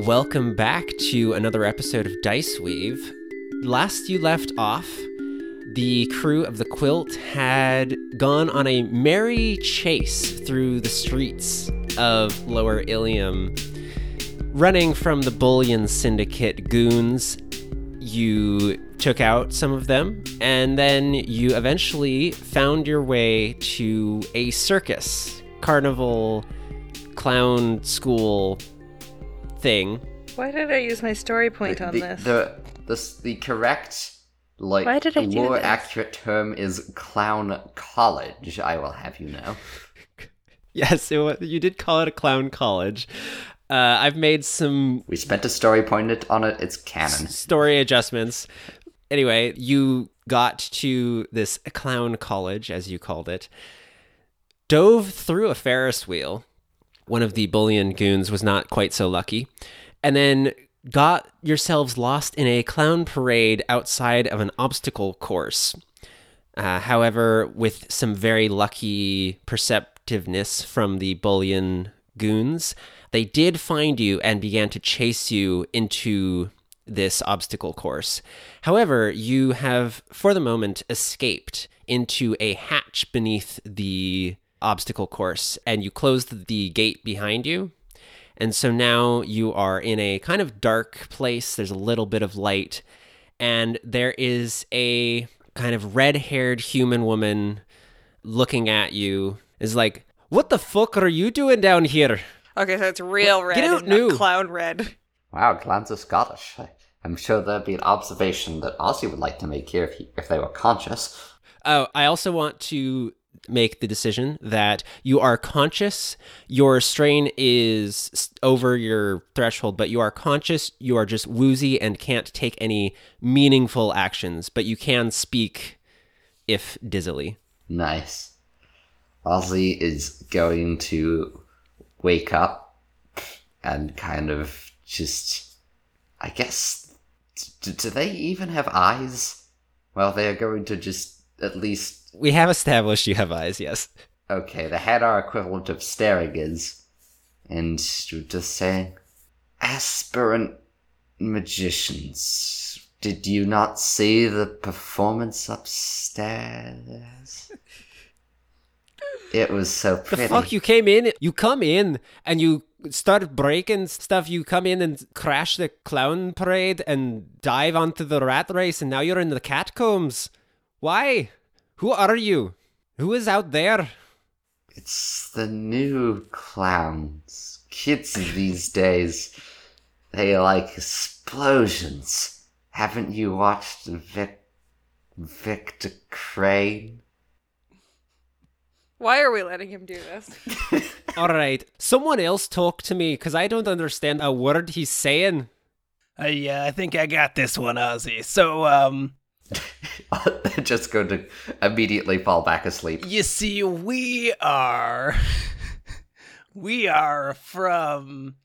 Welcome back to another episode of Dice Weave. Last you left off, the crew of the Quilt had gone on a merry chase through the streets of Lower Ilium, running from the Bullion Syndicate goons. You took out some of them, and then you eventually found your way to a circus, carnival, clown school thing. Why did I use my story point on the, this? The, the, the correct, like, Why did I do more accurate term is clown college, I will have you know. Yes, it wa you did call it a clown college. Uh, I've made some We spent a story point on it, it's canon. story adjustments. Anyway, you got to this clown college, as you called it, dove through a Ferris wheel. One of the bullion goons was not quite so lucky, and then got yourselves lost in a clown parade outside of an obstacle course. Uh, however, with some very lucky perceptiveness from the bullion goons, they did find you and began to chase you into this obstacle course. However, you have, for the moment, escaped into a hatch beneath the obstacle course, and you closed the gate behind you. And so now you are in a kind of dark place. There's a little bit of light, and there is a kind of red haired human woman looking at you, is like, What the fuck are you doing down here? okay, so it's real red, Get out and not new. clown red. Wow, clans are Scottish. I- I'm sure there'd be an observation that Ozzy would like to make here if, he, if they were conscious. Oh, I also want to make the decision that you are conscious. Your strain is over your threshold, but you are conscious. You are just woozy and can't take any meaningful actions, but you can speak if dizzily. Nice. Ozzy is going to wake up and kind of just. I guess. D- do they even have eyes? Well, they are going to just at least. We have established you have eyes, yes. Okay, the had our equivalent of staring is. And you're just saying. Aspirant magicians. Did you not see the performance upstairs? It was so pretty. The fuck you came in, you come in and you start breaking stuff. You come in and crash the clown parade and dive onto the rat race, and now you're in the catacombs. Why? Who are you? Who is out there? It's the new clowns. Kids these days, they like explosions. Haven't you watched Vic- Victor Crane? Why are we letting him do this? All right, someone else talk to me because I don't understand a word he's saying. Uh, yeah, I think I got this one, Ozzy. So, um, They're just going to immediately fall back asleep. you see, we are, we are from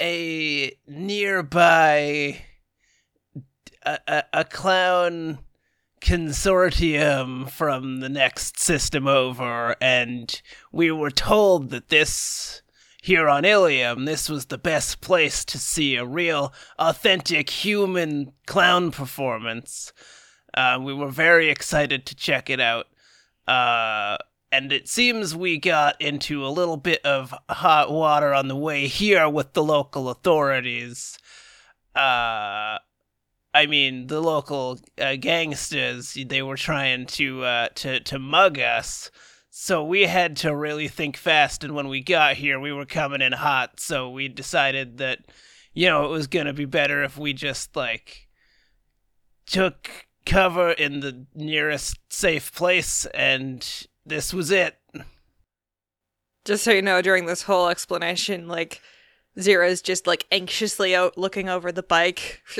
a nearby, a, a, a clown consortium from the next system over, and we were told that this here on Ilium, this was the best place to see a real, authentic human clown performance. Uh, we were very excited to check it out. Uh, and it seems we got into a little bit of hot water on the way here with the local authorities. Uh, I mean, the local uh, gangsters, they were trying to, uh, to, to mug us. So we had to really think fast, and when we got here, we were coming in hot. So we decided that, you know, it was gonna be better if we just like took cover in the nearest safe place, and this was it. Just so you know, during this whole explanation, like Zera's just like anxiously out looking over the bike.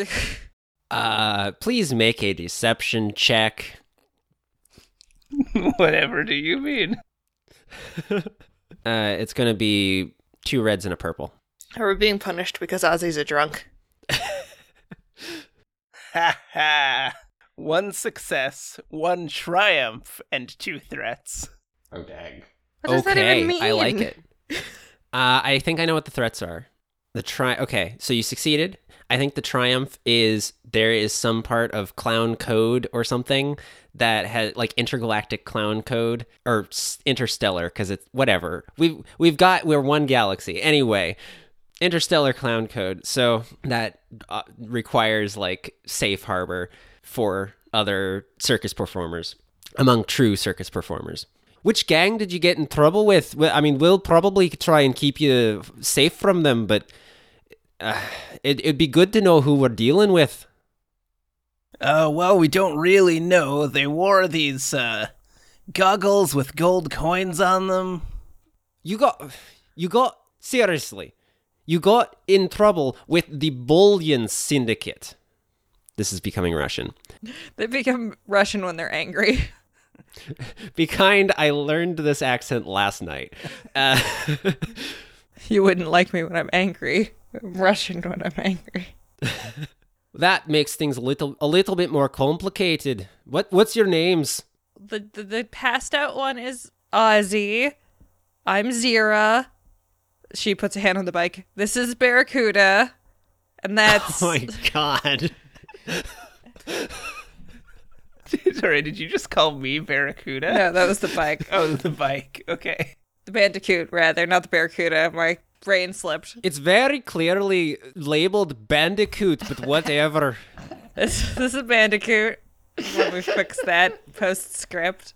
Uh, please make a deception check. Whatever do you mean? Uh, it's gonna be two reds and a purple. Are we being punished because Ozzy's a drunk? Ha ha! One success, one triumph, and two threats. Oh, dang. What does that even mean? I like it. Uh, I think I know what the threats are. The try. okay, so you succeeded. I think the triumph is there is some part of clown code or something that has like intergalactic clown code or s- interstellar because it's whatever. We've we've got we're one galaxy anyway. Interstellar clown code. So that uh, requires like safe harbor for other circus performers among true circus performers. Which gang did you get in trouble with? Well, I mean, we'll probably try and keep you safe from them, but uh, it, it'd be good to know who we're dealing with. Uh, well, we don't really know. They wore these, uh, goggles with gold coins on them. You got, you got, seriously, you got in trouble with the Bullion Syndicate. This is becoming Russian. They become Russian when they're angry. Be kind, I learned this accent last night. Uh, You wouldn't like me when I'm angry. I'm Russian when I'm angry. that makes things a little, a little bit more complicated. What, what's your names? The, the the passed out one is Ozzy. I'm Zira. She puts a hand on the bike. This is Barracuda. And that's Oh my god. Sorry, did you just call me Barracuda? no, that was the bike. Oh, the bike. Okay. The Bandicoot, rather, not the Barracuda. My brain slipped. It's very clearly labeled Bandicoot, but whatever. This, this is Bandicoot. Let me fix that postscript.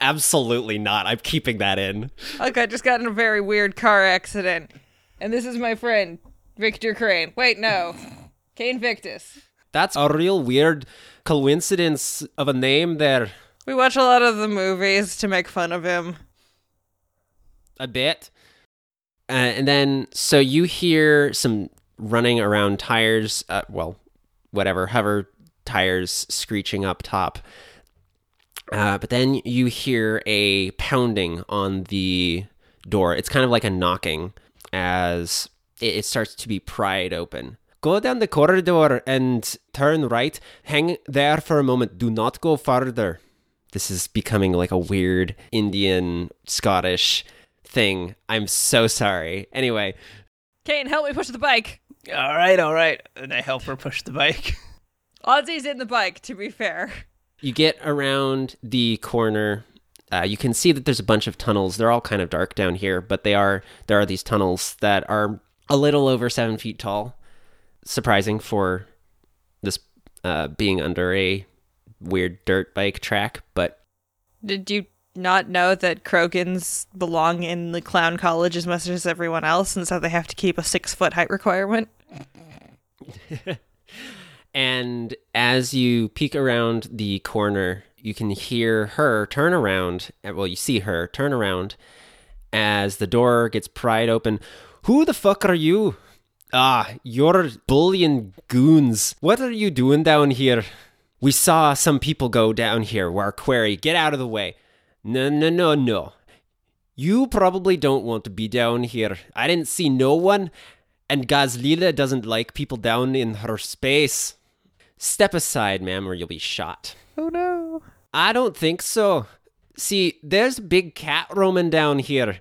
Absolutely not. I'm keeping that in. Look, I just got in a very weird car accident. And this is my friend, Victor Crane. Wait, no. Kane Victus. That's a real weird coincidence of a name there. We watch a lot of the movies to make fun of him. A bit. Uh, and then, so you hear some running around tires, uh, well, whatever, hover tires screeching up top. Uh, but then you hear a pounding on the door. It's kind of like a knocking as it, it starts to be pried open. Go down the corridor and turn right. Hang there for a moment. Do not go farther. This is becoming like a weird Indian, Scottish thing. I'm so sorry. Anyway, Kane, help me push the bike. All right, all right. And I help her push the bike. Ozzy's in the bike, to be fair. you get around the corner. Uh, you can see that there's a bunch of tunnels. They're all kind of dark down here, but they are there are these tunnels that are a little over seven feet tall. Surprising for this uh, being under a weird dirt bike track, but Did you not know that Krogans belong in the clown college as much as everyone else, and so they have to keep a six foot height requirement? And as you peek around the corner, you can hear her turn around. Well, you see her turn around as the door gets pried open. Who the fuck are you? Ah, you're bullion goons. What are you doing down here? We saw some people go down here. Our query. Get out of the way. No, no, no, no. You probably don't want to be down here. I didn't see no one, and Gazlila doesn't like people down in her space. Step aside, ma'am, or you'll be shot. Oh no. I don't think so. See, there's a big cat roaming down here,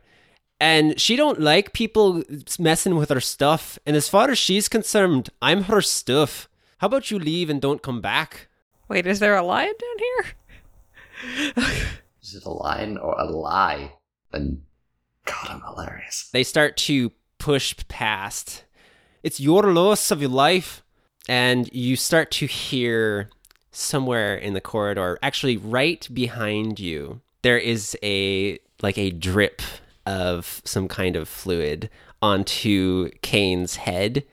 and she don't like people messing with her stuff. And as far as she's concerned, I'm her stuff. How about you leave and don't come back? Wait, is there a lion down here? Is it a lion or a lie? And God, I'm hilarious. They start to push past. It's your loss of your life. And you start to hear somewhere in the corridor, actually right behind you, there is a like a drip of some kind of fluid onto Kane's head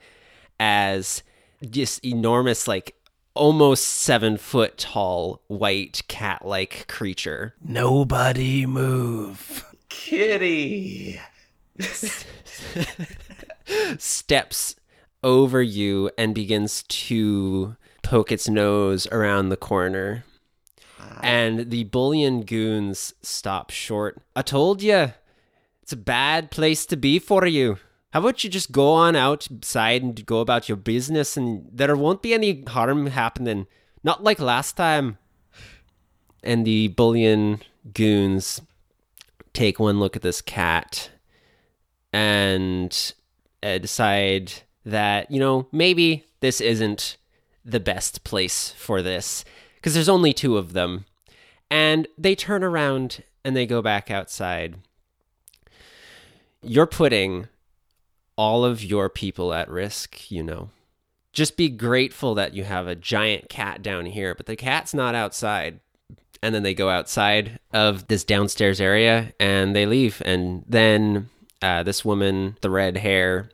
as this enormous, like almost seven foot tall white cat like creature Nobody move. Kitty! steps over you and begins to poke its nose around the corner. Ah. And the bullion goons stop short. I told you, it's a bad place to be for you. How about you just go on outside and go about your business and there won't be any harm happening. Not like last time. And the bullion goons take one look at this cat and uh, decide that, you know, maybe this isn't the best place for this because there's only two of them. And they turn around and they go back outside. You're putting all of your people at risk, you know. Just be grateful that you have a giant cat down here, but the cat's not outside. And then they go outside of this downstairs area and they leave. And then uh, this woman, the red hair,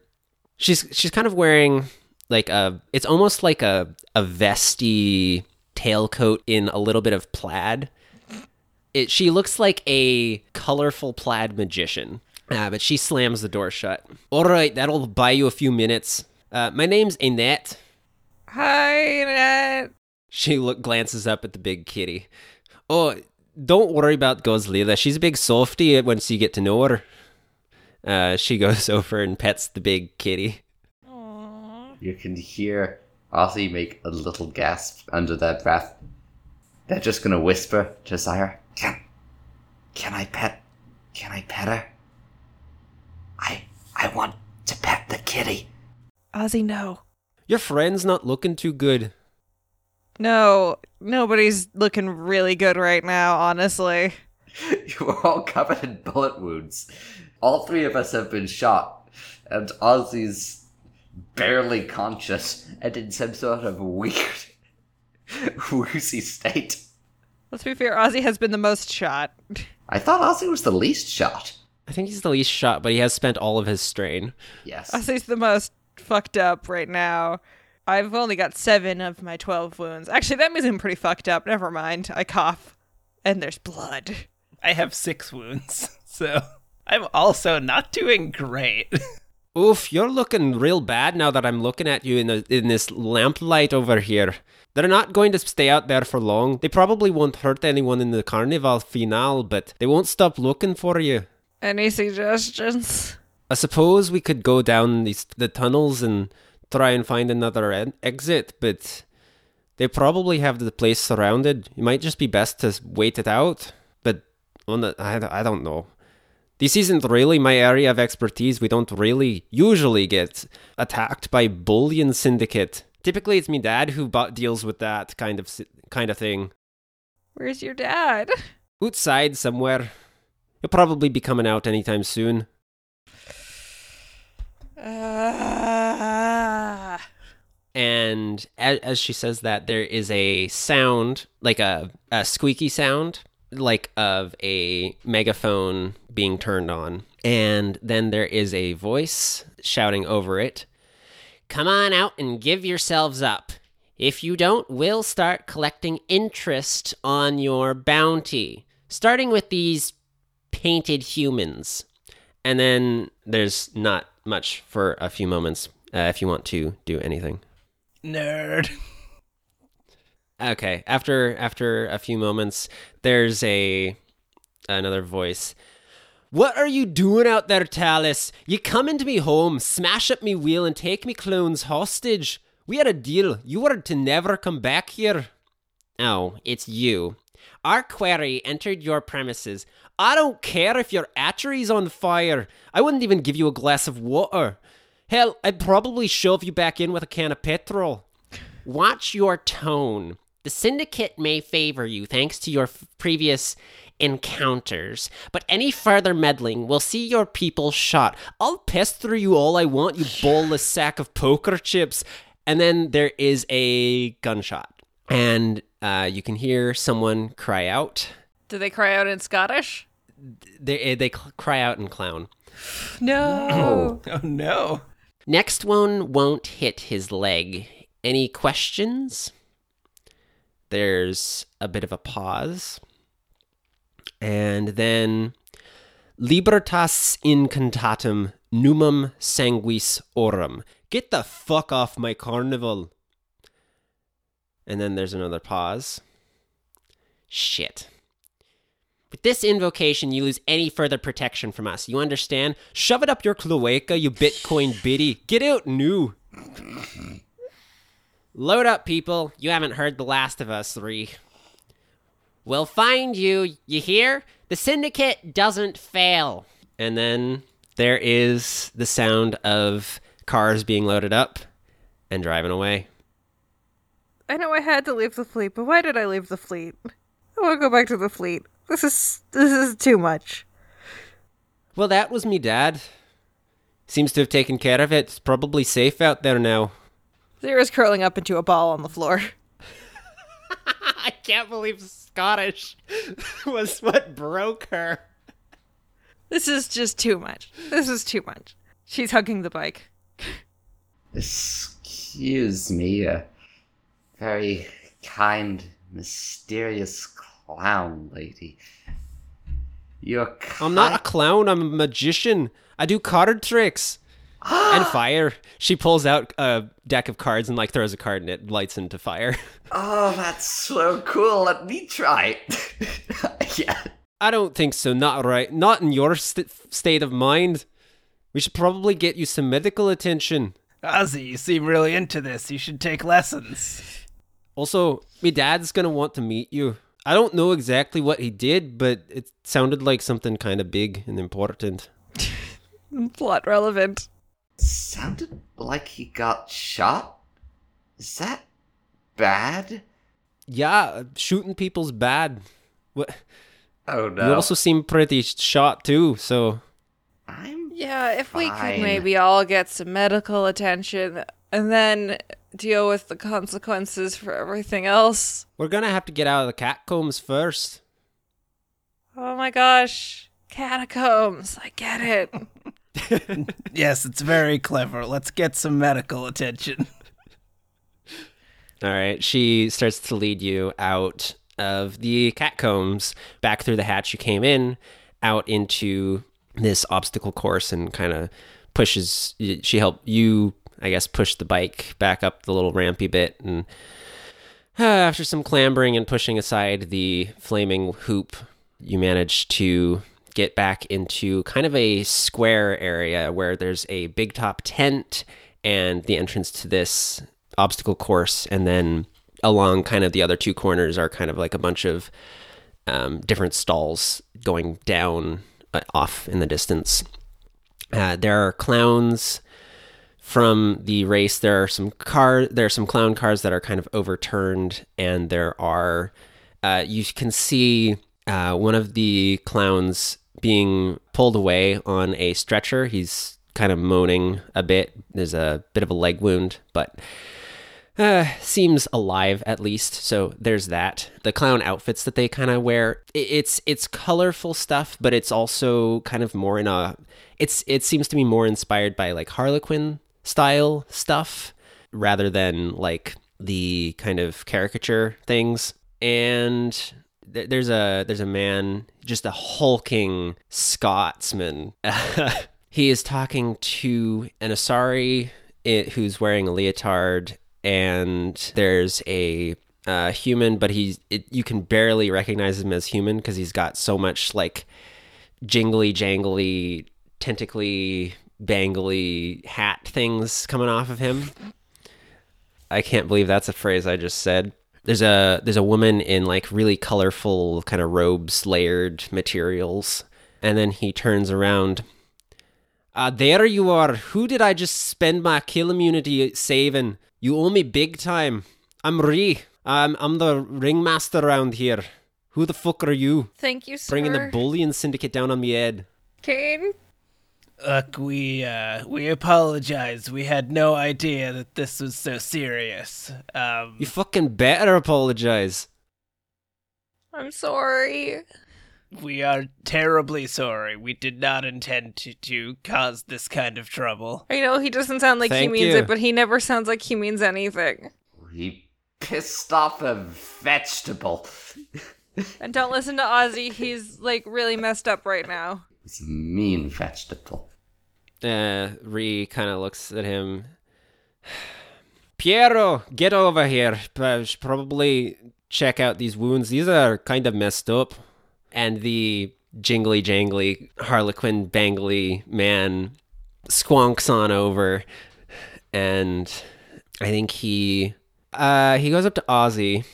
she's she's kind of wearing like a it's almost like a a vesty tailcoat in a little bit of plaid. It she looks like a colorful plaid magician. Uh, but she slams the door shut. All right, that'll buy you a few minutes. Uh, my name's Annette. Hi, Annette. She look glances up at the big kitty. Oh, don't worry about Gozlila. She's a big softy once you get to know her. Uh, she goes over and pets the big kitty. You can hear Ozzy make a little gasp under their breath. They're just gonna whisper to Sire, Can, can I pet, can I pet her? I, I want to pet the kitty. Ozzy, no. Your friend's not looking too good. No, nobody's looking really good right now, honestly. You are all covered in bullet wounds. All three of us have been shot, and Ozzy's barely conscious and in some sort of weird, woozy state. Let's be fair, Ozzy has been the most shot. I thought Ozzy was the least shot. I think he's the least shot, but he has spent all of his strain. Yes. I he's the most fucked up right now. I've only got seven of my 12 wounds. Actually, that means I'm pretty fucked up. Never mind. I cough, and there's blood. I have six wounds, so I'm also not doing great. Oof, you're looking real bad now that I'm looking at you in the, in this lamplight over here. They're not going to stay out there for long. They probably won't hurt anyone in the carnival finale, but they won't stop looking for you. Any suggestions? I suppose we could go down these the tunnels and try and find another en- exit, but they probably have the place surrounded. It might just be best to wait it out. But on the, I, I don't know. This isn't really my area of expertise. We don't really usually get attacked by bullion syndicate. Typically, it's me dad who deals with that kind of kind of thing. Where's your dad? Outside somewhere. He'll probably be coming out anytime soon. Uh, and as, as she says that there is a sound like a, a squeaky sound like of a megaphone being turned on. And then there is a voice shouting over it come on out and give yourselves up. If you don't we'll start collecting interest on your bounty. Starting with these painted humans and then there's not much for a few moments uh, if you want to do anything Nerd. Okay. After after a few moments, there's a another voice. What are you doing out there, Talus? You come into me home, smash up me wheel, and take me clones hostage. We had a deal. You were to never come back here. Oh, it's you. Our quarry entered your premises. I don't care if your atchery's on fire. I wouldn't even give you a glass of water. Hell, I'd probably shove you back in with a can of petrol. Watch your tone. The syndicate may favor you thanks to your f- previous encounters, but any further meddling will see your people shot. I'll pester you all I want, you ballless sack of poker chips. And then there is a gunshot, and uh, you can hear someone cry out. Do they cry out in Scottish? They eh, they cry out in clown. No. Oh no. Next one won't hit his leg. Any questions? There's a bit of a pause. And then Libertas incantatum numum sanguis orum. Get the fuck off my carnival. And then there's another pause. Shit. With this invocation, you lose any further protection from us. You understand? Shove it up your cloaca, you Bitcoin biddy. Get out new. Load up, people. You haven't heard the last of us three. We'll find you. You hear? The syndicate doesn't fail. And then there is the sound of cars being loaded up and driving away. I know I had to leave the fleet, but why did I leave the fleet? I want to go back to the fleet. This is this is too much. Well, that was me dad. Seems to have taken care of it. It's probably safe out there now. Zira's curling up into a ball on the floor. I can't believe Scottish was what broke her. This is just too much. This is too much. She's hugging the bike. Excuse me, a very kind, mysterious clown lady. You're I'm not a clown, I'm a magician. I do card tricks. and fire. She pulls out a deck of cards and like throws a card and it lights into fire. Oh, that's so cool. Let me try yeah. I don't think so. Not right. Not in your st- state of mind. We should probably get you some medical attention. Ozzy, you seem really into this. You should take lessons. Also, my dad's gonna want to meet you. I don't know exactly what he did, but it sounded like something kind of big and important. Plot relevant. Sounded like he got shot. Is that bad? Yeah, shooting people's bad. What? Oh no. You also seem pretty shot too. So I'm Yeah, if we could maybe all get some medical attention and then deal with the consequences for everything else. we're gonna have to get out of the catacombs first. Oh my gosh. Catacombs. I get it. Yes, it's very clever. Let's get some medical attention. All right. She starts to lead you out of the catacombs, back through the hatch you came in, out into this obstacle course, and kind of pushes. She helped you, I guess, push the bike back up the little rampy bit, and uh, after some clambering and pushing aside the flaming hoop, you manage to get back into kind of a square area where there's a big top tent and the entrance to this obstacle course. And then along kind of the other two corners are kind of like a bunch of um, different stalls going down uh, off in the distance. Uh, there are clowns from the race there are some car there are some clown cars that are kind of overturned and there are uh, you can see uh, one of the clowns being pulled away on a stretcher he's kind of moaning a bit there's a bit of a leg wound but uh, seems alive at least. So there's that. The clown outfits that they kind of wear, it's it's colorful stuff, but it's also kind of more in a. It's it seems to be more inspired by like Harlequin style stuff rather than like the kind of caricature things. And th- there's a there's a man, just a hulking Scotsman. he is talking to an Asari it, who's wearing a leotard, and there's a uh, human, but he's it, you can barely recognize him as human because he's got so much like jingly jangly, tentacly, bangly hat things coming off of him. I can't believe that's a phrase I just said. There's a there's a woman in like really colorful kind of robes, layered materials, and then he turns around. Ah, there you are. Who did I just spend my kill immunity saving? You owe me big time. I'm Ree. I'm I'm the ringmaster around here. Who the fuck are you? Thank you, sir. Bringing the bullion syndicate down on me head. Kane? Look, we uh we apologize. We had no idea that this was so serious. Um You fucking better apologize. I'm sorry. we are terribly sorry. We did not intend to, to cause this kind of trouble. I know he doesn't sound like he means you. it, but he never sounds like he means anything. He pissed off a vegetable. And don't listen to Ozzy. He's like really messed up right now. A mean vegetable. Uh, Ree kind of looks at him. Piero, get over here. Probably check out these wounds. These are kind of messed up. And the jingly jangly harlequin bangly man squonks on over, and I think he uh he goes up to Ozzy,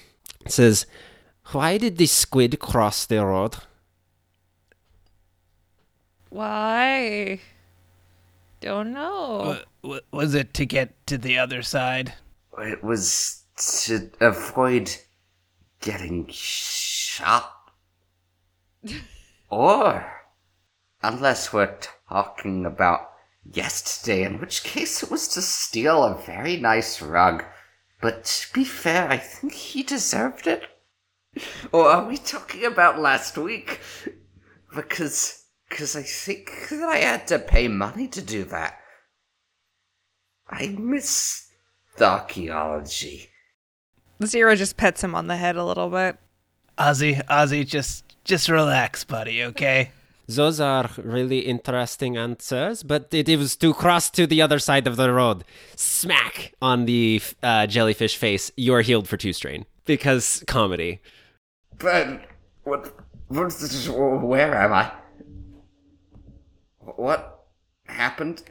says, "Why did the squid cross the road?" Why? don't know. Wa- wa- was it to get to the other side? It was to avoid getting shot. or, unless we're talking about yesterday, in which case it was to steal a very nice rug. But to be fair, I think he deserved it. Or are we talking about last week? Because, because I think that I had to pay money to do that. I miss the archaeology. Zero just pets him on the head a little bit. Ozzy, Ozzy, just just relax, buddy, okay? Those are really interesting answers, but it was to cross to the other side of the road. Smack on the uh, jellyfish face. You're healed for two strain because comedy. But what? What? Where am I? What happened?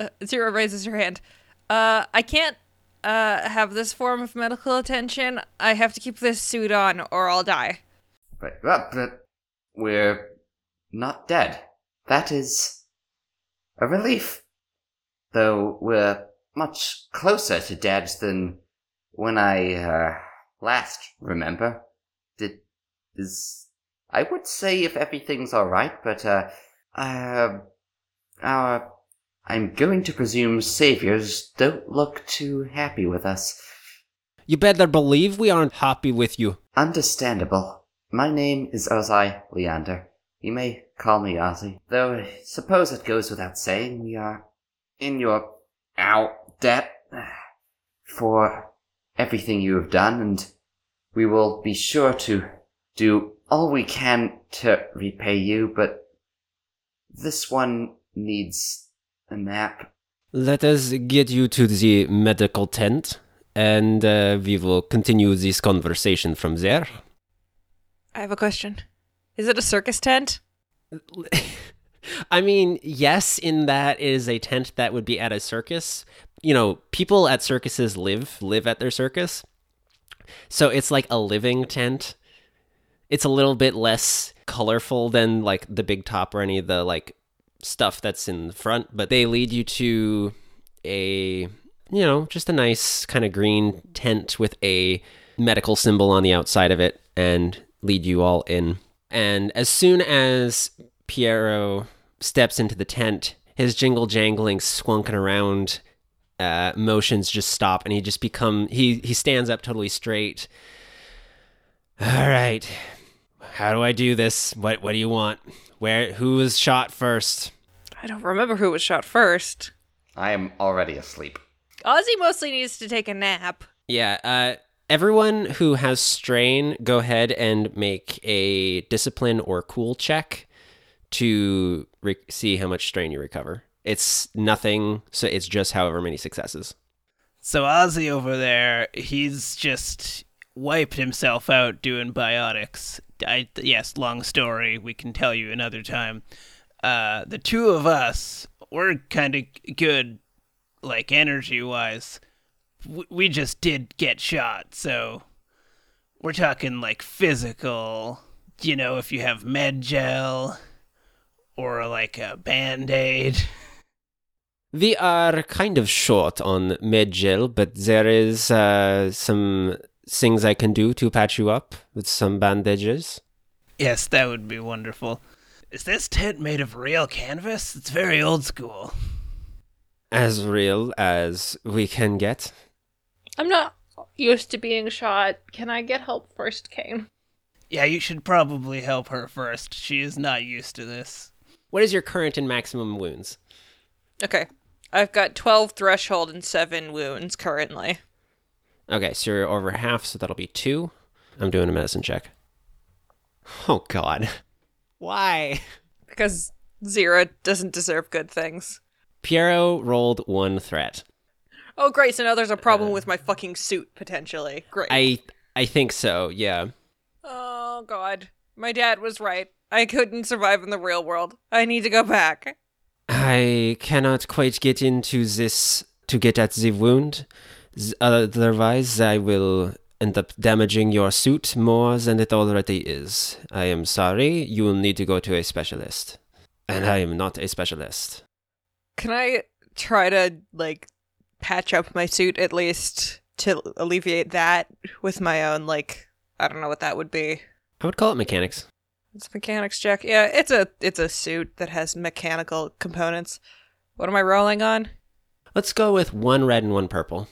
Uh, Zero raises her hand. Uh, I can't uh have this form of medical attention. I have to keep this suit on, or I'll die. But, but, but we're not dead. That is a relief. Though we're much closer to dead than when I uh, last remember. Did is I would say if everything's all right, but uh, uh, our I'm going to presume saviors don't look too happy with us. You better believe we aren't happy with you. Understandable. My name is Ozai Leander. You may call me Ozzy. Though I suppose it goes without saying we are in your out debt for everything you have done, and we will be sure to do all we can to repay you, but this one needs a nap. Let us get you to the medical tent, and uh, we will continue this conversation from there. I have a question. Is it a circus tent? I mean, yes, in that it is a tent that would be at a circus. You know, people at circuses live live at their circus. So it's like a living tent. It's a little bit less colorful than like the big top or any of the like stuff that's in the front, but they lead you to a you know, just a nice kind of green tent with a medical symbol on the outside of it and lead you all in. And as soon as Piero steps into the tent, his jingle jangling, swunking around uh, motions just stop, and he just become he he stands up totally straight. All right, how do I do this? What what do you want? Where who was shot first? I don't remember who was shot first. I am already asleep. Ozzy mostly needs to take a nap. Yeah, uh, everyone who has strain, go ahead and make a discipline or cool check to re- see how much strain you recover. It's nothing, so it's just however many successes. So Ozzy over there, he's just wiped himself out doing biotics. I, yes, long story. We can tell you another time. Uh, the two of us, we're kind of good, like energy wise. We just did get shot, so we're talking like physical. You know, if you have med gel or like a band aid. We are kind of short on med gel, but there is uh, some things I can do to patch you up with some bandages. Yes, that would be wonderful. Is this tent made of real canvas? It's very old school. As real as we can get. I'm not used to being shot. Can I get help first, Kane? Yeah, you should probably help her first. She is not used to this. What is your current and maximum wounds? Okay. I've got 12 threshold and 7 wounds currently. Okay, so you're over half, so that'll be two. I'm doing a medicine check. Oh, God. Why? Because Zero doesn't deserve good things. Piero rolled one threat. Oh, great. So now there's a problem uh, with my fucking suit, potentially. Great. I I think so, yeah. Oh, God. My dad was right. I couldn't survive in the real world. I need to go back. I cannot quite get into this to get at the wound. Otherwise, I will end up damaging your suit more than it already is. I am sorry. You will need to go to a specialist. And I am not a specialist. Can I try to like patch up my suit at least to alleviate that with my own like I don't know what that would be. I would call it mechanics. It's mechanics check. Yeah, it's a it's a suit that has mechanical components. What am I rolling on? Let's go with one red and one purple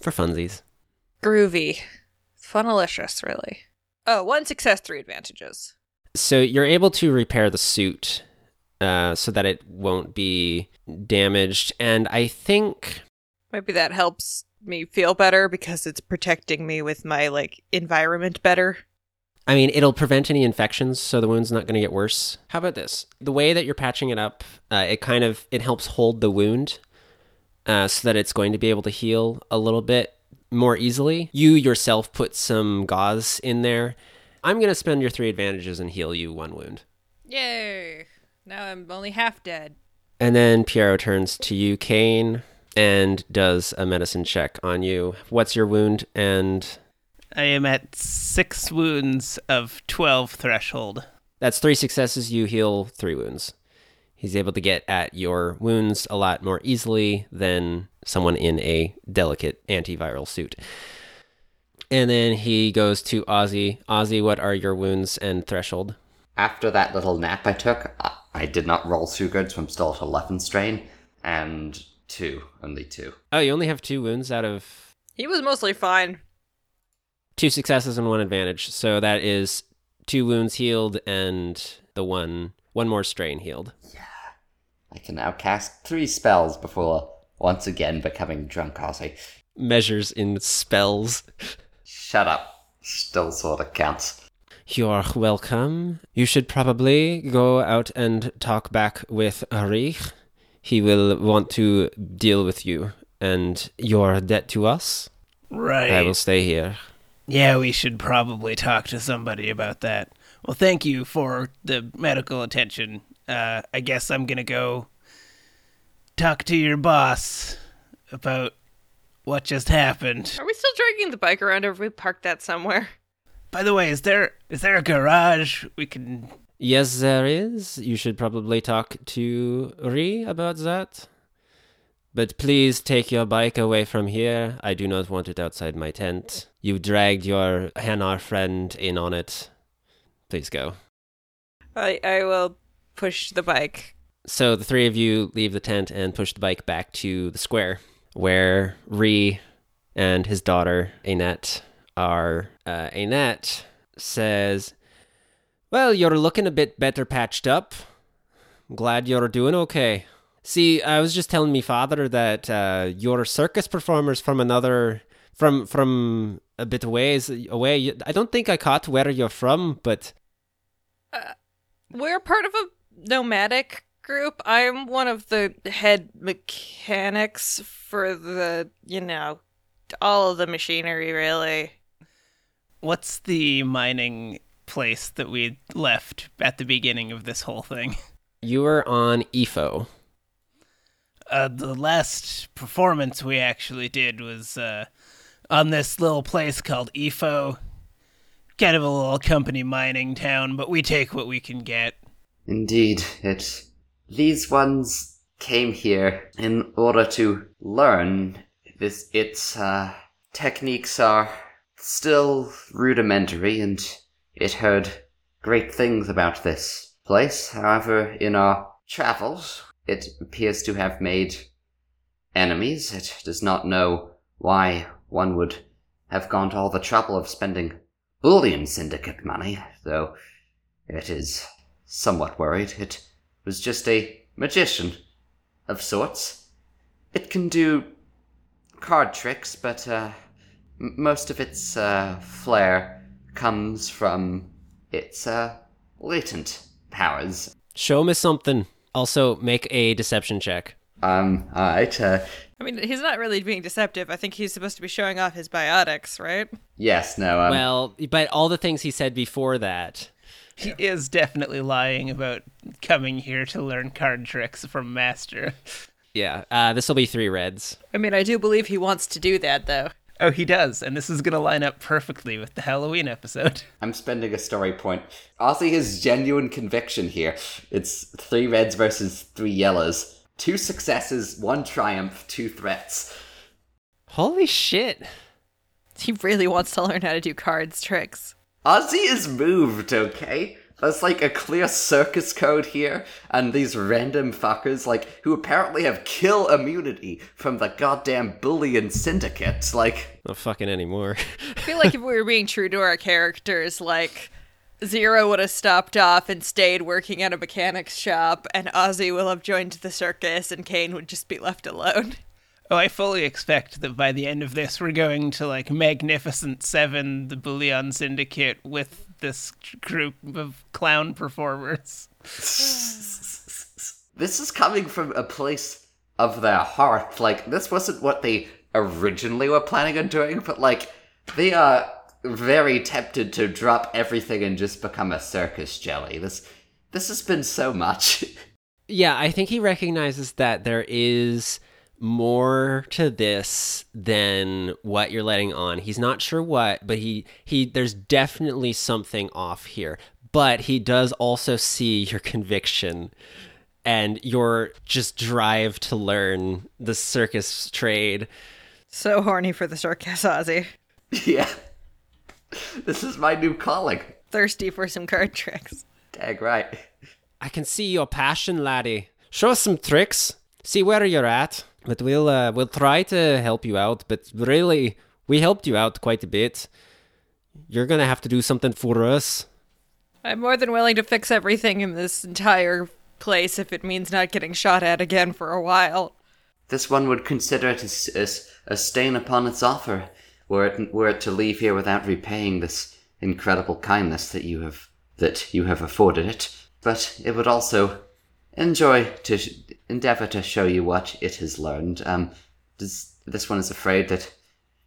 for funsies. Groovy. Funalicious, really. Oh, one success, three advantages. So you're able to repair the suit uh, so that it won't be damaged. And I think Maybe that helps me feel better because it's protecting me with my like environment better. I mean, it'll prevent any infections, so the wound's not going to get worse. How about this? The way that you're patching it up, uh, it kind of it helps hold the wound, uh, so that it's going to be able to heal a little bit more easily. You yourself put some gauze in there. I'm going to spend your three advantages and heal you one wound. Yay! Now I'm only half dead. And then Piero turns to you, Kane, and does a medicine check on you. What's your wound? And I am at six wounds of 12 threshold. That's three successes. You heal three wounds. He's able to get at your wounds a lot more easily than someone in a delicate antiviral suit. And then he goes to Ozzy. Ozzy, what are your wounds and threshold? After that little nap I took, I, I did not roll too good, so I'm still at 11 strain. And two, only two. Oh, you only have two wounds out of He was mostly fine. two successes and one advantage. So that is two wounds healed and the one one more strain healed. I can now cast three spells before once again becoming drunk Ozzy. Measures in spells. Shut up. Still sorta counts. You're welcome. You should probably go out and talk back with Arich. He will want to deal with you and your debt to us. Right. I will stay here. Yeah, we should probably talk to somebody about that. Well, thank you for the medical attention. Uh, I guess I'm gonna go talk to your boss about what just happened. Are we still dragging the bike around or have we parked that somewhere? By the way, is there is there a garage we can? Yes, there is. You should probably talk to Ri about that. But please take your bike away from here. I do not want it outside my tent. You dragged your Hanar friend in on it. Please go. I I will push the bike. So the three of you leave the tent and push the bike back to the square where Ree and his daughter, Annette, are. Uh, Annette says, Well, you're looking a bit better patched up. I'm glad you're doing okay. See, I was just telling me father that uh, you're circus performers from another, from from a bit ways away. I don't think I caught where you're from, but We're part of a nomadic group. I'm one of the head mechanics for the, you know, all of the machinery, really. What's the mining place that we left at the beginning of this whole thing? you were on EFO. Uh, the last performance we actually did was uh, on this little place called EFO. Kind of a little company mining town, but we take what we can get. Indeed, it. These ones came here in order to learn. This its uh, techniques are still rudimentary, and it heard great things about this place. However, in our travels, it appears to have made enemies. It does not know why one would have gone to all the trouble of spending bullion syndicate money, though it is somewhat worried. It was just a magician of sorts. It can do card tricks, but uh, m- most of its uh, flair comes from its uh, latent powers. Show me something. Also, make a deception check. Um, alright, uh, I mean, he's not really being deceptive. I think he's supposed to be showing off his biotics, right? yes, no, um, well, but all the things he said before that. He is definitely lying about coming here to learn card tricks from Master. Yeah, uh, this will be three reds. I mean, I do believe he wants to do that, though. Oh, he does, and this is going to line up perfectly with the Halloween episode. I'm spending a story point. Ozzy has genuine conviction here. It's three reds versus three yellows two successes, one triumph, two threats. Holy shit. He really wants to learn how to do cards tricks. Ozzy is moved, okay? There's like a clear circus code here, and these random fuckers, like, who apparently have kill immunity from the goddamn bullion syndicate. Like, Not fucking anymore. I feel like if we were being true to our characters, like Zero would have stopped off and stayed working at a mechanic's shop, and Ozzy will have joined the circus, and Kane would just be left alone. Oh, I fully expect that by the end of this, we're going to like Magnificent Seven, the Bullion Syndicate, with this group of clown performers. this is coming from a place of their heart. Like, this wasn't what they originally were planning on doing, but like, they are very tempted to drop everything and just become a circus jelly. This, this has been so much. yeah, I think he recognizes that there is more to this than what you're letting on. He's not sure what, but he he there's definitely something off here. But he does also see your conviction and your just drive to learn the circus trade. So horny for the circus, Ozzy. yeah. This is my new calling. Thirsty for some card tricks. Dag right. I can see your passion, laddie. Show us some tricks. See where you're at. But we'll uh, we'll try to help you out. But really, we helped you out quite a bit. You're gonna have to do something for us. I'm more than willing to fix everything in this entire place if it means not getting shot at again for a while. This one would consider it as, as a stain upon its offer, were it, were it to leave here without repaying this incredible kindness that you have that you have afforded it. But it would also enjoy to sh- endeavor to show you what it has learned. Um, does, this one is afraid that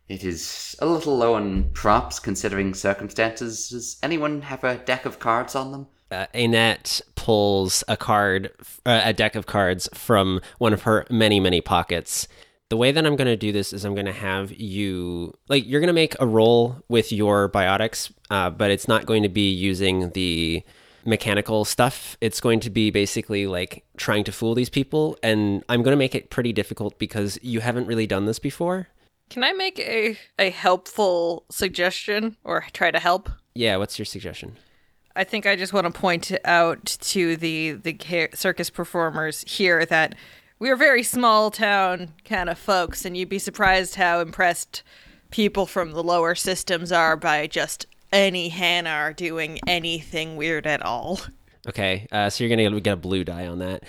it is a little low on props considering circumstances. Does anyone have a deck of cards on them? Uh, Annette pulls a card, uh, a deck of cards from one of her many many pockets. The way that I'm going to do this is I'm going to have you like you're going to make a roll with your biotics, uh, but it's not going to be using the mechanical stuff. It's going to be basically like trying to fool these people, and I'm going to make it pretty difficult because you haven't really done this before. Can I make a, a helpful suggestion or try to help? Yeah, what's your suggestion? I think I just want to point out to the the circus performers here that we're very small town kind of folks, and you'd be surprised how impressed people from the lower systems are by just any Hannah are doing anything weird at all. Okay, uh, so you're going to get a blue die on that.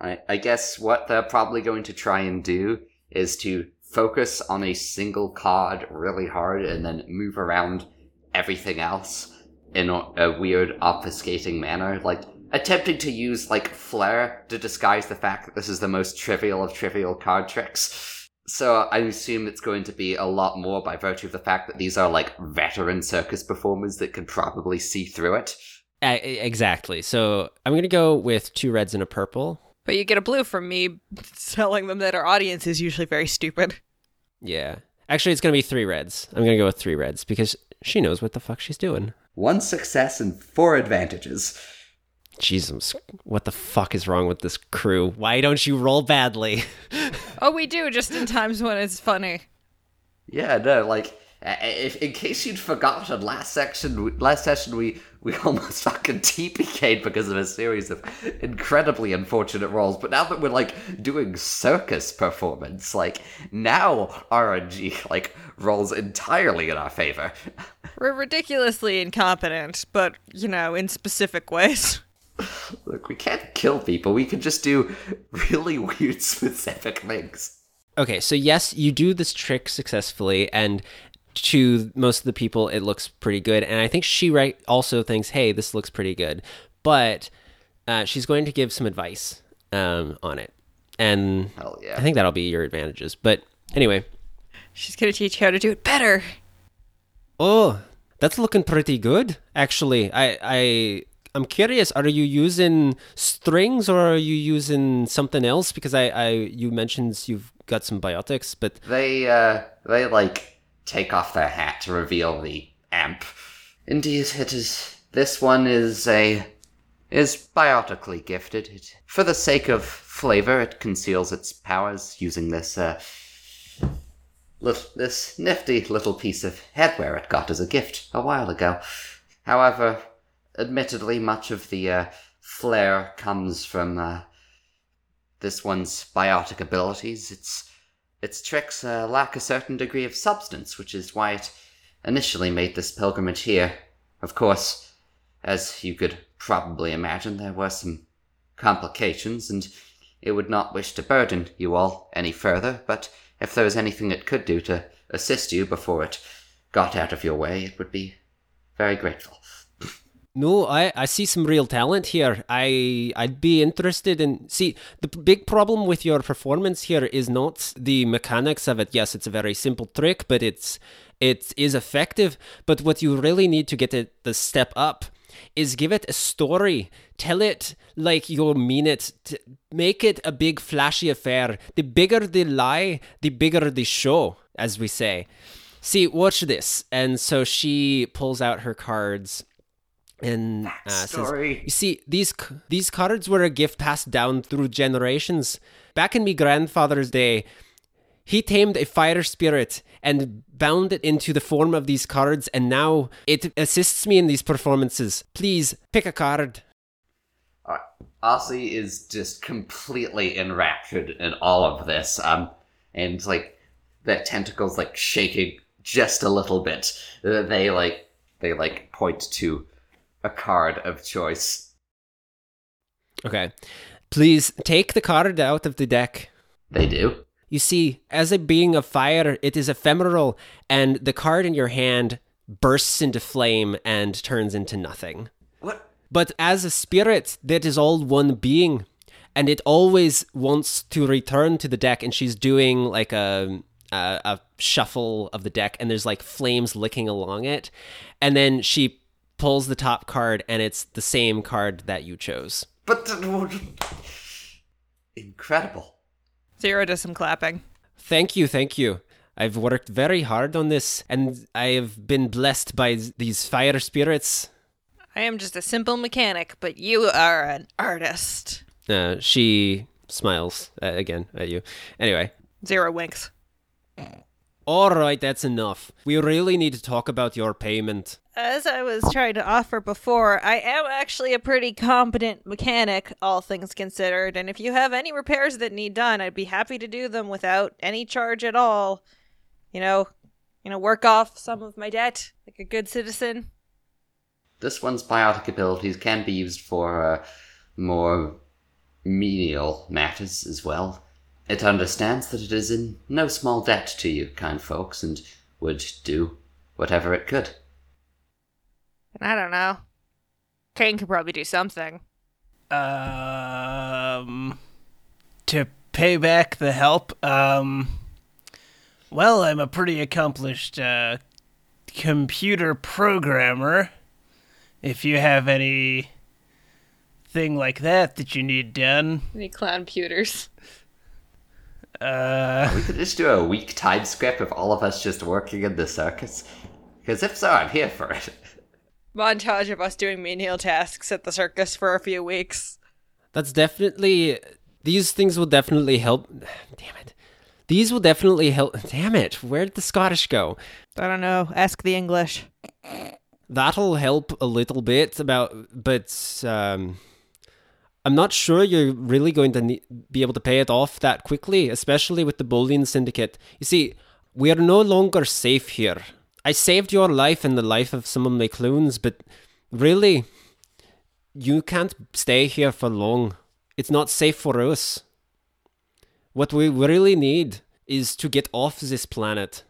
I, I guess what they're probably going to try and do is to focus on a single card really hard and then move around everything else in a, a weird obfuscating manner. Like attempting to use like flair to disguise the fact that this is the most trivial of trivial card tricks. So I assume it's going to be a lot more by virtue of the fact that these are like veteran circus performers that can probably see through it. Uh, exactly. So I'm going to go with two reds and a purple. But you get a blue from me telling them that our audience is usually very stupid. Yeah. Actually, it's going to be three reds. I'm going to go with three reds because she knows what the fuck she's doing. One success and four advantages. Jesus, what the fuck is wrong with this crew? Why don't you roll badly? Oh, we do, just in times when it's funny. Yeah, no, like if in case you'd forgotten, last section, last session, we we almost fucking TPK'd because of a series of incredibly unfortunate rolls. But now that we're like doing circus performance, like now RNG like rolls entirely in our favor. We're ridiculously incompetent, but, you know, in specific ways. Look, we can't kill people. We can just do really weird specific things. okay, so yes, you do this trick successfully, and to most of the people, it looks pretty good. And I think she right also thinks, hey, this looks pretty good. But uh, she's going to give some advice um, on it. And Hell yeah. I think that'll be your advantages. But anyway, She's gonna teach you how to do it better. Oh, that's looking pretty good, actually. I I I'm curious. Are you using strings or are you using something else? Because I I you mentioned you've got some biotics, but They uh they like take off their hat to reveal the amp. Indeed, it is. This one is a is biotically gifted. It, for the sake of flavor, it conceals its powers using this uh, lit- this nifty little piece of headwear it got as a gift a while ago. However, admittedly, much of the uh, flair comes from uh, this one's biotic abilities. Its its tricks uh, lack a certain degree of substance, which is why it initially made this pilgrimage here. Of course, as you could probably imagine, there were some complications, and it would not wish to burden you all any further, but if there was anything it could do to assist you before it got out of your way, it would be very grateful. No, I, I see some real talent here. I I'd be interested in see the big problem with your performance here is not the mechanics of it. Yes, it's a very simple trick, but it's it is effective. But what you really need to get it the step up is give it a story. Tell it like you mean it. T- make it a big flashy affair. The bigger the lie, the bigger the show, as we say. See, watch this. And so she pulls out her cards and uh, says. "You see, these these cards were a gift passed down through generations. Back in my grandfather's day, he tamed a fire spirit and bound it into the form of these cards, and now it assists me in these performances. Please pick a card." Uh, Ozzy is just completely enraptured in all of this. Um, and like the tentacles like shaking just a little bit. Uh, They like they like point to a card of choice. Okay, please take the card out of the deck. They do. You see, as a being of fire, it is ephemeral, and the card in your hand bursts into flame and turns into nothing. What? But as a spirit, that is all one being, and it always wants to return to the deck. And she's doing like a a, a shuffle of the deck, and there's like flames licking along it, and then she pulls the top card, and it's the same card that you chose. But incredible. Zero does some clapping. Thank you, thank you. I've worked very hard on this, and I have been blessed by these fire spirits. I am just a simple mechanic, but you are an artist. Uh, she smiles uh, again at you. Anyway, Zero winks. all right, that's enough. We really need to talk about your payment. As I was trying to offer before, I am actually a pretty competent mechanic, all things considered, and if you have any repairs that need done, I'd be happy to do them without any charge at all. You know, you know, work off some of my debt like a good citizen. This one's biotic abilities can be used for uh, more menial matters as well. It understands that it is in no small debt to you, kind folks, and would do whatever it could. And I don't know. Kane could probably do something. Um, to pay back the help. Um, well, I'm a pretty accomplished uh, computer programmer. If you have any thing like that that you need done, Any clown computers. uh, We could just do a week time script of all of us just working in the circus. Because if so, I'm here for it. Montage of us doing menial tasks at the circus for a few weeks. That's definitely. These things will definitely help. Damn it. These will definitely help. Damn it. Where did the Scottish go? I don't know. Ask the English. That'll help a little bit about, but um, I'm not sure you're really going to ne- be able to pay it off that quickly, especially with the bullion syndicate. You see, we are no longer safe here. I saved your life and the life of some of my clones, but really, you can't stay here for long. It's not safe for us. What we really need is to get off this planet.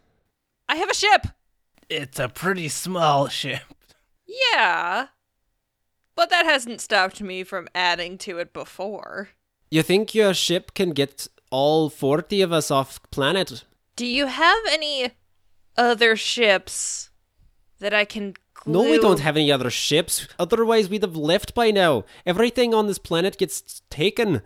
I have a ship! it's a pretty small ship. Yeah. But that hasn't stopped me from adding to it before. You think your ship can get all 40 of us off planet? Do you have any other ships that I can glue? No, we don't have any other ships. Otherwise, we'd have left by now. Everything on this planet gets taken.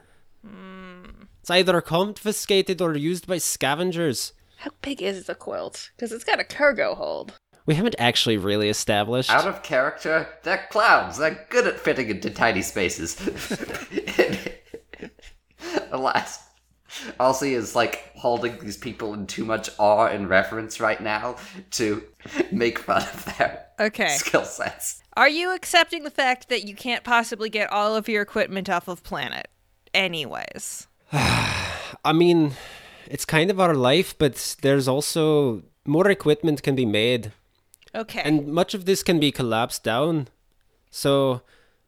Hmm. It's either confiscated or used by scavengers. How big is the quilt? Because it's got a cargo hold. We haven't actually really established. Out of character, they're clowns. They're good at fitting into tiny spaces. Alas, Ozzy is like holding these people in too much awe and reverence right now to make fun of their Okay. skill sets. Are you accepting the fact that you can't possibly get all of your equipment off of planet? Anyways. I mean, it's kind of our life, but there's also more equipment can be made, Okay. and much of this can be collapsed down. So,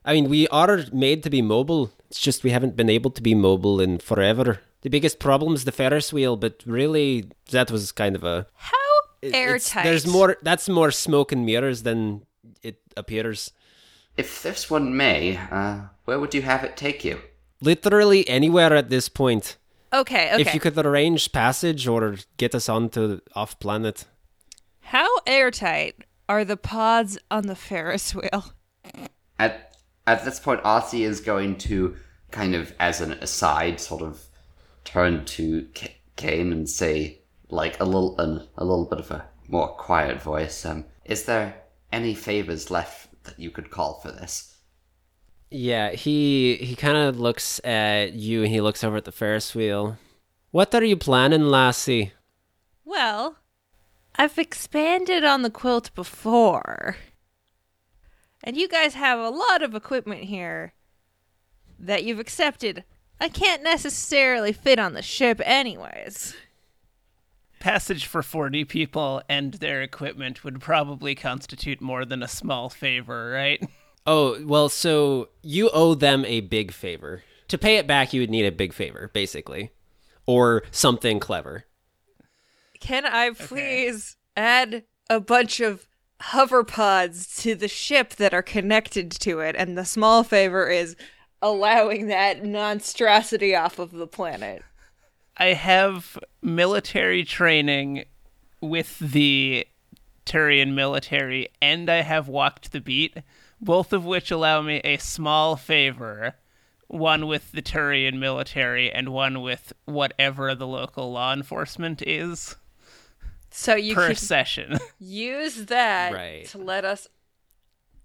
I mean, we are made to be mobile. It's just we haven't been able to be mobile in forever. The biggest problem is the Ferris wheel, but really, that was kind of a How airtight? There's more. That's more smoke and mirrors than it appears. If this one may, uh, where would you have it take you? Literally anywhere at this point. Okay, okay. If you could arrange passage or get us onto off planet. How airtight are the pods on the Ferris wheel? At at this point, Ozzy is going to kind of, as an aside, sort of turn to K- Kane and say, like a little, an, a little bit of a more quiet voice. Um, is there any favors left that you could call for this? Yeah, he he kind of looks at you and he looks over at the Ferris wheel. What are you planning, lassie? Well, I've expanded on the quilt before. And you guys have a lot of equipment here that you've accepted. I can't necessarily fit on the ship, anyways. Passage for 40 people and their equipment would probably constitute more than a small favor, right? Oh, well, so you owe them a big favor. To pay it back, you would need a big favor, basically. Or something clever. Can I please add a bunch of hover pods to the ship that are connected to it? And the small favor is allowing that monstrosity off of the planet. I have military training with the Turian military, and I have walked the beat, both of which allow me a small favor. One with the Turian military, and one with whatever the local law enforcement is So you per session. use that Right. to let us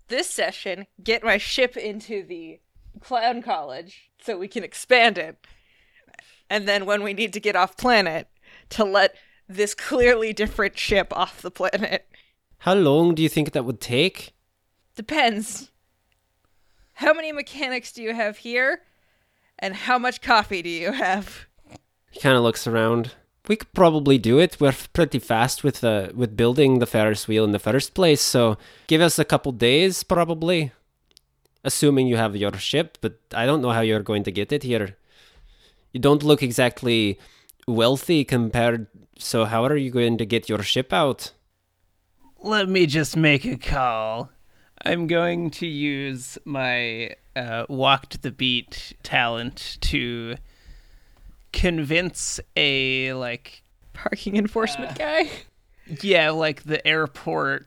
this session get my ship into the clown college so we can expand it. And then when we need to get off planet to let this clearly different ship off the planet. How long do you think that would take? Depends. How many mechanics do you have here? And how much coffee do you have? He kind of looks around. We could probably do it. We're pretty fast with uh, with building the Ferris wheel in the first place, so give us a couple days, probably. Assuming you have your ship, but I don't know how you're going to get it here. You don't look exactly wealthy compared. So how are you going to get your ship out? Let me just make a call. I'm going to use my uh, walked the beat talent to convince a like Parking enforcement guy? yeah like the airport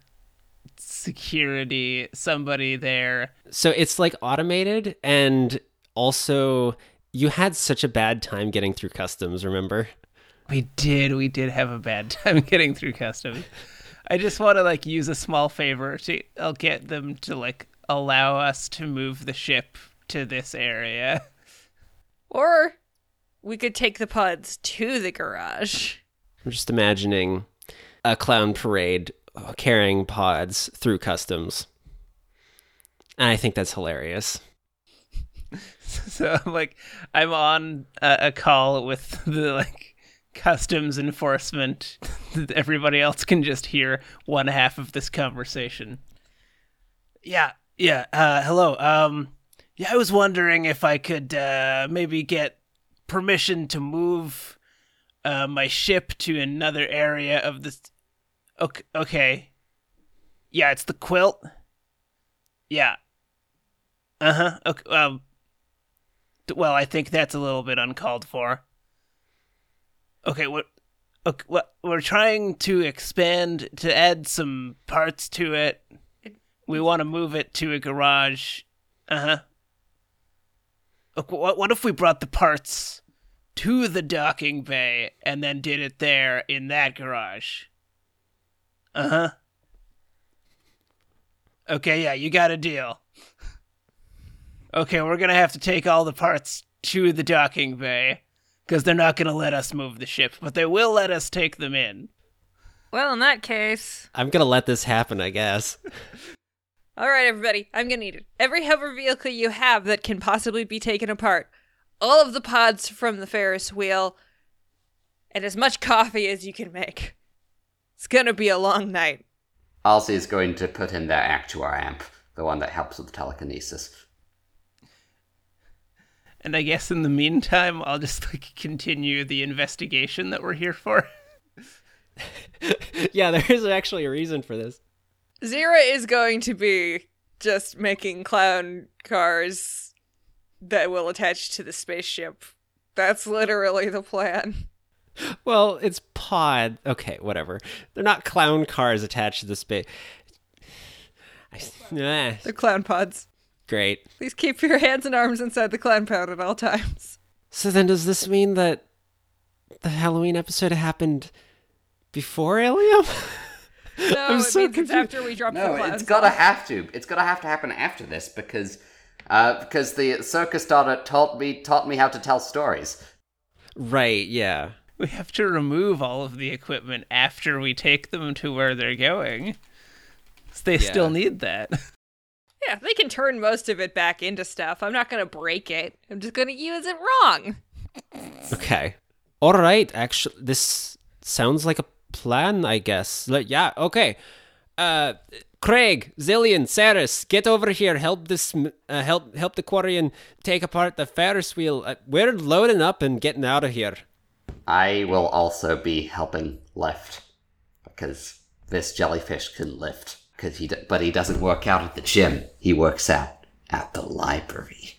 security somebody there So it's like automated, and also you had such a bad time getting through customs. Remember? we did we did have a bad time getting through customs i just want to like use a small favor to i'll get them to like allow us to move the ship to this area Or we could take the pods to the garage. I'm just imagining a clown parade carrying pods through customs. And I think that's hilarious. So I'm like, I'm on a, a call with the like customs enforcement. Everybody else can just hear one half of this conversation. Yeah, yeah. Uh, hello. Um, yeah, I was wondering if I could uh, maybe get permission to move uh, my ship to another area of this. Okay, okay. Yeah, it's the quilt. Yeah. Uh huh. Okay. Um. Well, I think that's a little bit uncalled for. Okay, what? Okay, what? We're trying to expand to add some parts to it. We want to move it to a garage. Uh huh. Okay, what? What if we brought the parts to the docking bay and then did it there in that garage? Uh huh. Okay, yeah, you got a deal. Okay, we're gonna have to take all the parts to the docking bay because they're not going to let us move the ship, but they will let us take them in. Well, in that case, I'm gonna let this happen, I guess. all right, everybody, I'm gonna need it. Every hover vehicle you have that can possibly be taken apart, all of the pods from the Ferris wheel, and as much coffee as you can make. It's gonna be a long night. Ozzy is going to put in their Actuar amp, the one that helps with telekinesis. And I guess in the meantime, I'll just like continue the investigation that we're here for. yeah, there is actually a reason for this. Zira is going to be just making clown cars that will attach to the spaceship. That's literally the plan. Well, it's pod. Okay, whatever. They're not clown cars attached to the space. I, nah, The clown pods. great. Please keep your hands and arms inside the clown pod at all times. So then, does this mean that the Halloween episode happened before Ilium? No, I'm it so means it's confused. after we drop the No, clowns. it's gotta have to. It's gotta have to happen after this because, uh, because the circus daughter taught me taught me how to tell stories. right. Yeah. We have to remove all of the equipment after we take them to where they're going. 'Cause They Yeah. still need that. Yeah, they can turn most of it back into stuff. I'm not going to break it. I'm just going to use it wrong. Okay. All right. Actually, this sounds like a plan. I guess. Like, yeah. Okay. Uh, Craig, Zillion, Saris, get over here. Help this. Uh, help help the Quarian take apart the Ferris wheel. Uh, we're loading up and getting out of here. I will also be helping lift because this jellyfish can lift. Because he, d- but he doesn't work out at the gym. He works out at the library,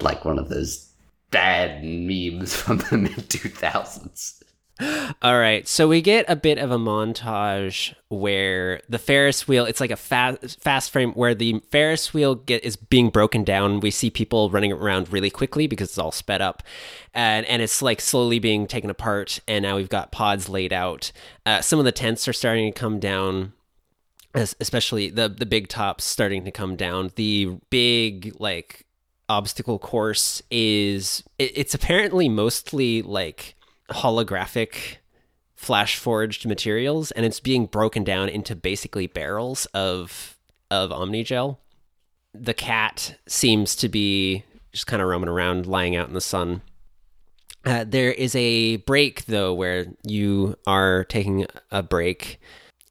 like one of those bad memes from the mid two thousands. All right, so we get a bit of a montage where the Ferris wheel, it's like a fast fast frame where the Ferris wheel get is being broken down. We see people running around really quickly because it's all sped up. And and it's like slowly being taken apart and now we've got pods laid out. Uh, some of the tents are starting to come down especially the the big tops starting to come down. The big like obstacle course is it, it's apparently mostly like holographic flash forged materials and it's being broken down into basically barrels of of omnigel. The cat seems to be just kind of roaming around lying out in the sun. Uh, there is a break though where you are taking a break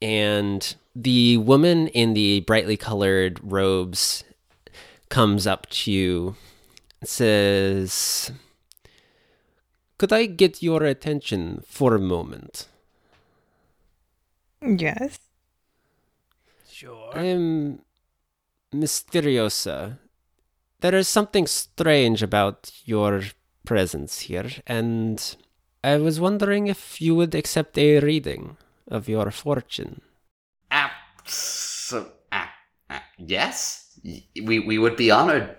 and the woman in the brightly colored robes comes up to you says could i get your attention for a moment Yes. Sure. i'm mysteriosa there is something strange about your presence here and i was wondering if you would accept a reading of your fortune Abso- ah, ah, yes, we we would be honored.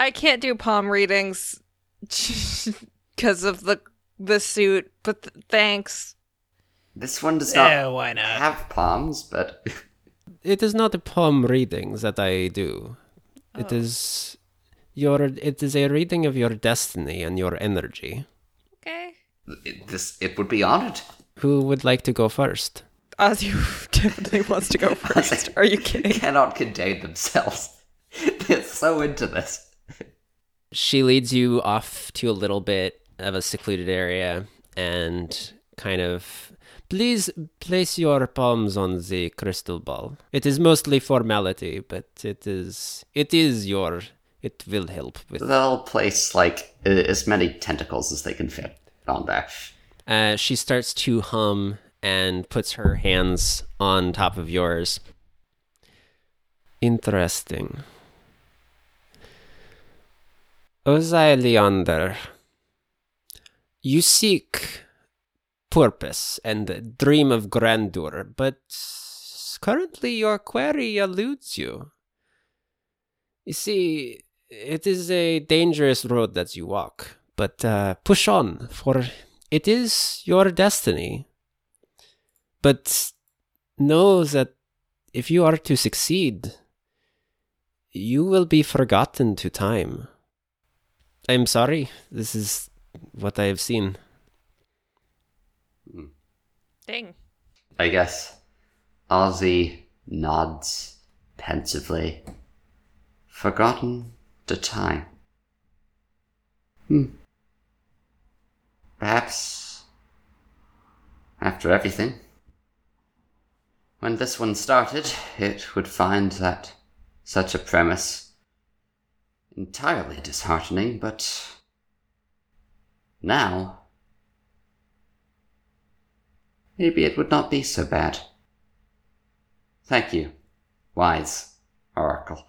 I can't do palm readings because of the the suit, but th- thanks. This one does not Yeah, why not? have palms, but it is not a palm readings that I do. It oh. is your it is a reading of your destiny and your energy. Okay. it, this it would be honored. Who would like to go first? Ozzy definitely wants to go first. Are you kidding? Cannot contain themselves. They're so into this. She leads you off to a little bit of a secluded area and kind of please place your palms on the crystal ball. It is mostly formality, but it is it is your it will help with They'll place like uh, as many tentacles as they can fit on there. Uh, she starts to hum and puts her hands on top of yours. Interesting. Ozai Leander, you seek purpose and dream of grandeur, but currently your query eludes you. You see, it is a dangerous road that you walk, but uh, push on, for it is your destiny. But know that if you are to succeed, you will be forgotten to time. I'm sorry. This is what I have seen. Dang. I guess Ozzy nods pensively. Forgotten the time. Hmm. Perhaps after everything. When this one started, it would find that such a premise entirely disheartening, but now maybe it would not be so bad. Thank you, wise oracle.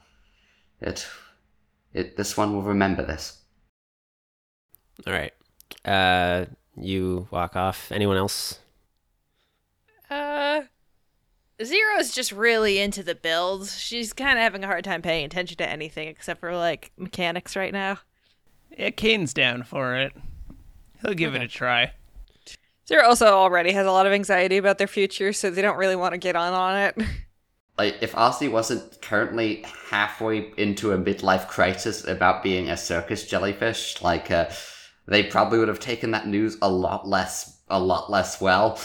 It, it, this one will remember this. All right. Uh, you walk off. Anyone else? Uh, Zero's just really into the builds. She's kind of having a hard time paying attention to anything except for like mechanics right now. Yeah, Kane's down for it. He'll give it a try. Zero also already has a lot of anxiety about their future, so they don't really want to get on on it. Like, if Ozzy wasn't currently halfway into a midlife crisis about being a circus jellyfish, like, uh, they probably would have taken that news a lot less, a lot less well.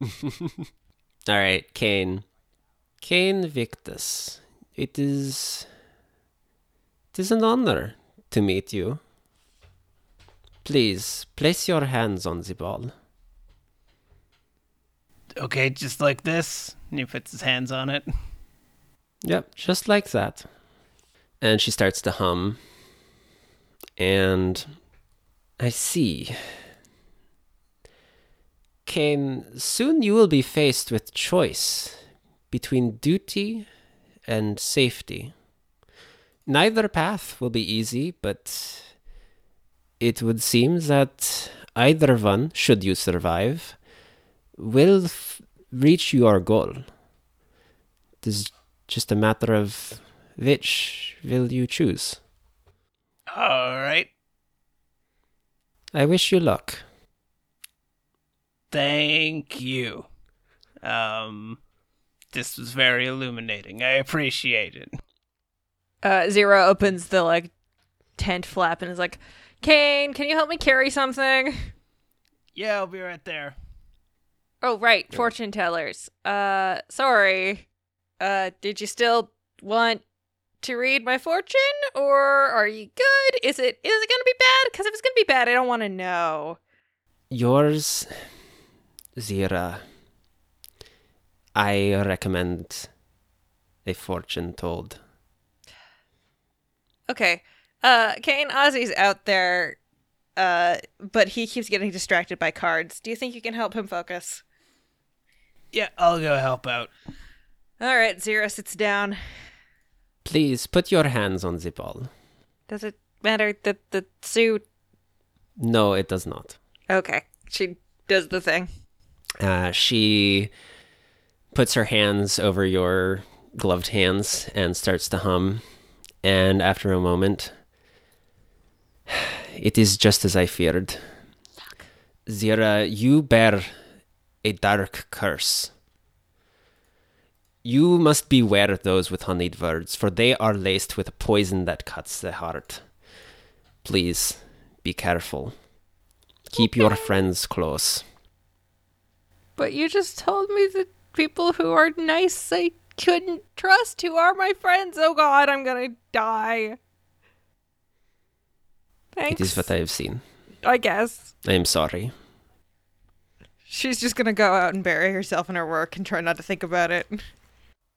All right, Kane. Kane Victus. It is. It is an honor to meet you. Please place your hands on the ball. Okay, just like this. And he puts his hands on it. Yep, just like that. And she starts to hum. And I see. Kane, soon you will be faced with choice between duty and safety. Neither path will be easy, but it would seem that either one, should you survive, will f- reach your goal. It is just a matter of which will you choose. All right. I wish you luck. Thank you. Um, this was very illuminating. I appreciate it. Uh, Zero opens the like tent flap and is like, "Kane, can you help me carry something?" Yeah, I'll be right there. Oh, right, fortune tellers. Uh, sorry. Uh, did you still want to read my fortune, or are you good? Is it is it gonna be bad? Because if it's gonna be bad, I don't want to know. Yours, Zira. I recommend a fortune told. Okay. Uh, Kane Ozzy's out there, uh, but he keeps getting distracted by cards. Do you think you can help him focus? Yeah, I'll go help out. All right, Zero sits down. Please put your hands on the ball. Does it matter that the suit? No, it does not. Okay, she does the thing. Uh, she puts her hands over your gloved hands and starts to hum. And after a moment, it is just as I feared. Zira, you bear a dark curse. You must beware those with honeyed words, for they are laced with a poison that cuts the heart. Please be careful. Keep your friends close. But you just told me that people who are nice I couldn't trust who are my friends. Oh god, I'm gonna die. Thanks. It is what I have seen. I guess. I am sorry. She's just gonna go out and bury herself in her work and try not to think about it.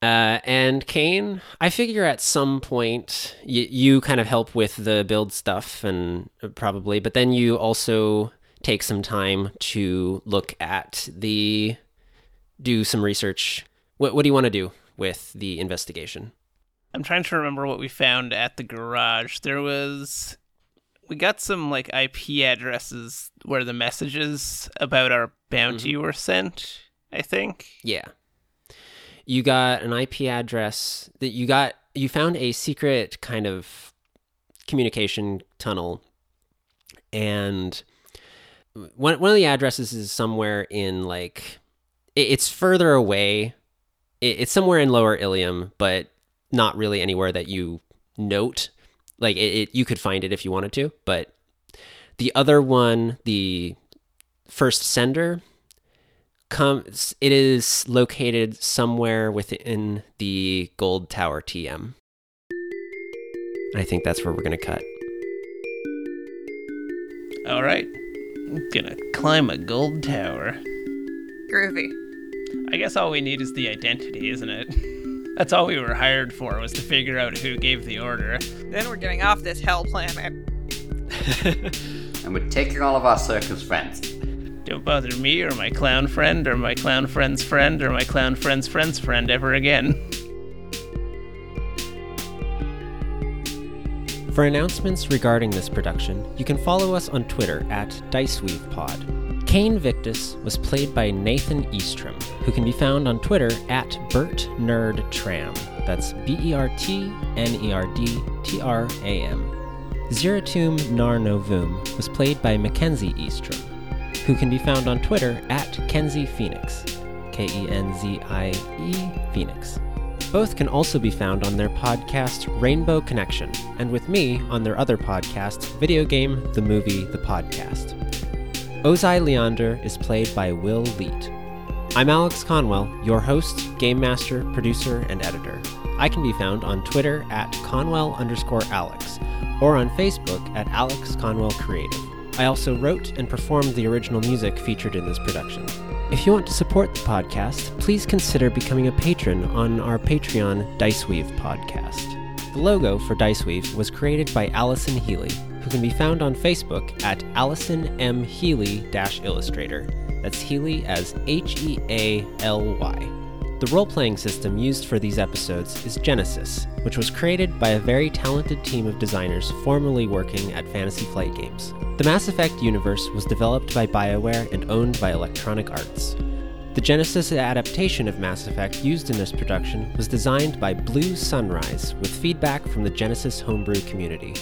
Uh, and Kane, I figure at some point y- you kind of help with the build stuff, and uh, probably, but then you also take some time to look at the, do some research. What What do you want to do with the investigation? I'm trying to remember what we found at the garage. There was we got some like IP addresses where the messages about our bounty mm-hmm. were sent, I think. Yeah, you got an IP address that you got. You found a secret kind of communication tunnel, and one one of the addresses is somewhere in like it, it's further away. It, it's somewhere in Lower Ilium, but not really anywhere that you note. Like it, it, you could find it if you wanted to, but the other one, the first sender, comes. It is located somewhere within the Gold Tower TM. I think that's where we're gonna cut. All right. I'm gonna climb a gold tower. Groovy. I guess all we need is the identity, isn't it? That's all we were hired for, was to figure out who gave the order. Then we're getting off this hell planet. And we're taking all of our circus friends. Don't bother me or my clown friend or my clown friend's friend or my clown friend's friend's friend ever again. For announcements regarding this production, you can follow us on Twitter at DiceweavePod. Kane Victus was played by Nathan Eastrom, who can be found on Twitter at BertNerdTram. That's B E R T N E R D T R A M. Zeratum Nar Novum was played by Mackenzie Eastrom, who can be found on Twitter at Kenzie Phoenix. K E N Z I E Phoenix. Both can also be found on their podcast Rainbow Connection, and with me on their other podcast, Video Game, the Movie, the Podcast. Ozai Leander is played by Will Leet. I'm Alex Conwell, your host, game master, producer, and editor. I can be found on Twitter at Conwell underscore Alex, or on Facebook at Alex Conwell Creative. I also wrote and performed the original music featured in this production. If you want to support the podcast, please consider becoming a patron on our Patreon Diceweave podcast. The logo for Diceweave was created by Allison Healy, who can be found on Facebook at Allison M. Healy Illustrator. That's Healy as H E A L Y. The role playing system used for these episodes is Genesys, which was created by a very talented team of designers formerly working at Fantasy Flight Games. The Mass Effect universe was developed by BioWare and owned by Electronic Arts. The Genesys adaptation of Mass Effect used in this production was designed by Blue Sunrise with feedback from the Genesys homebrew community.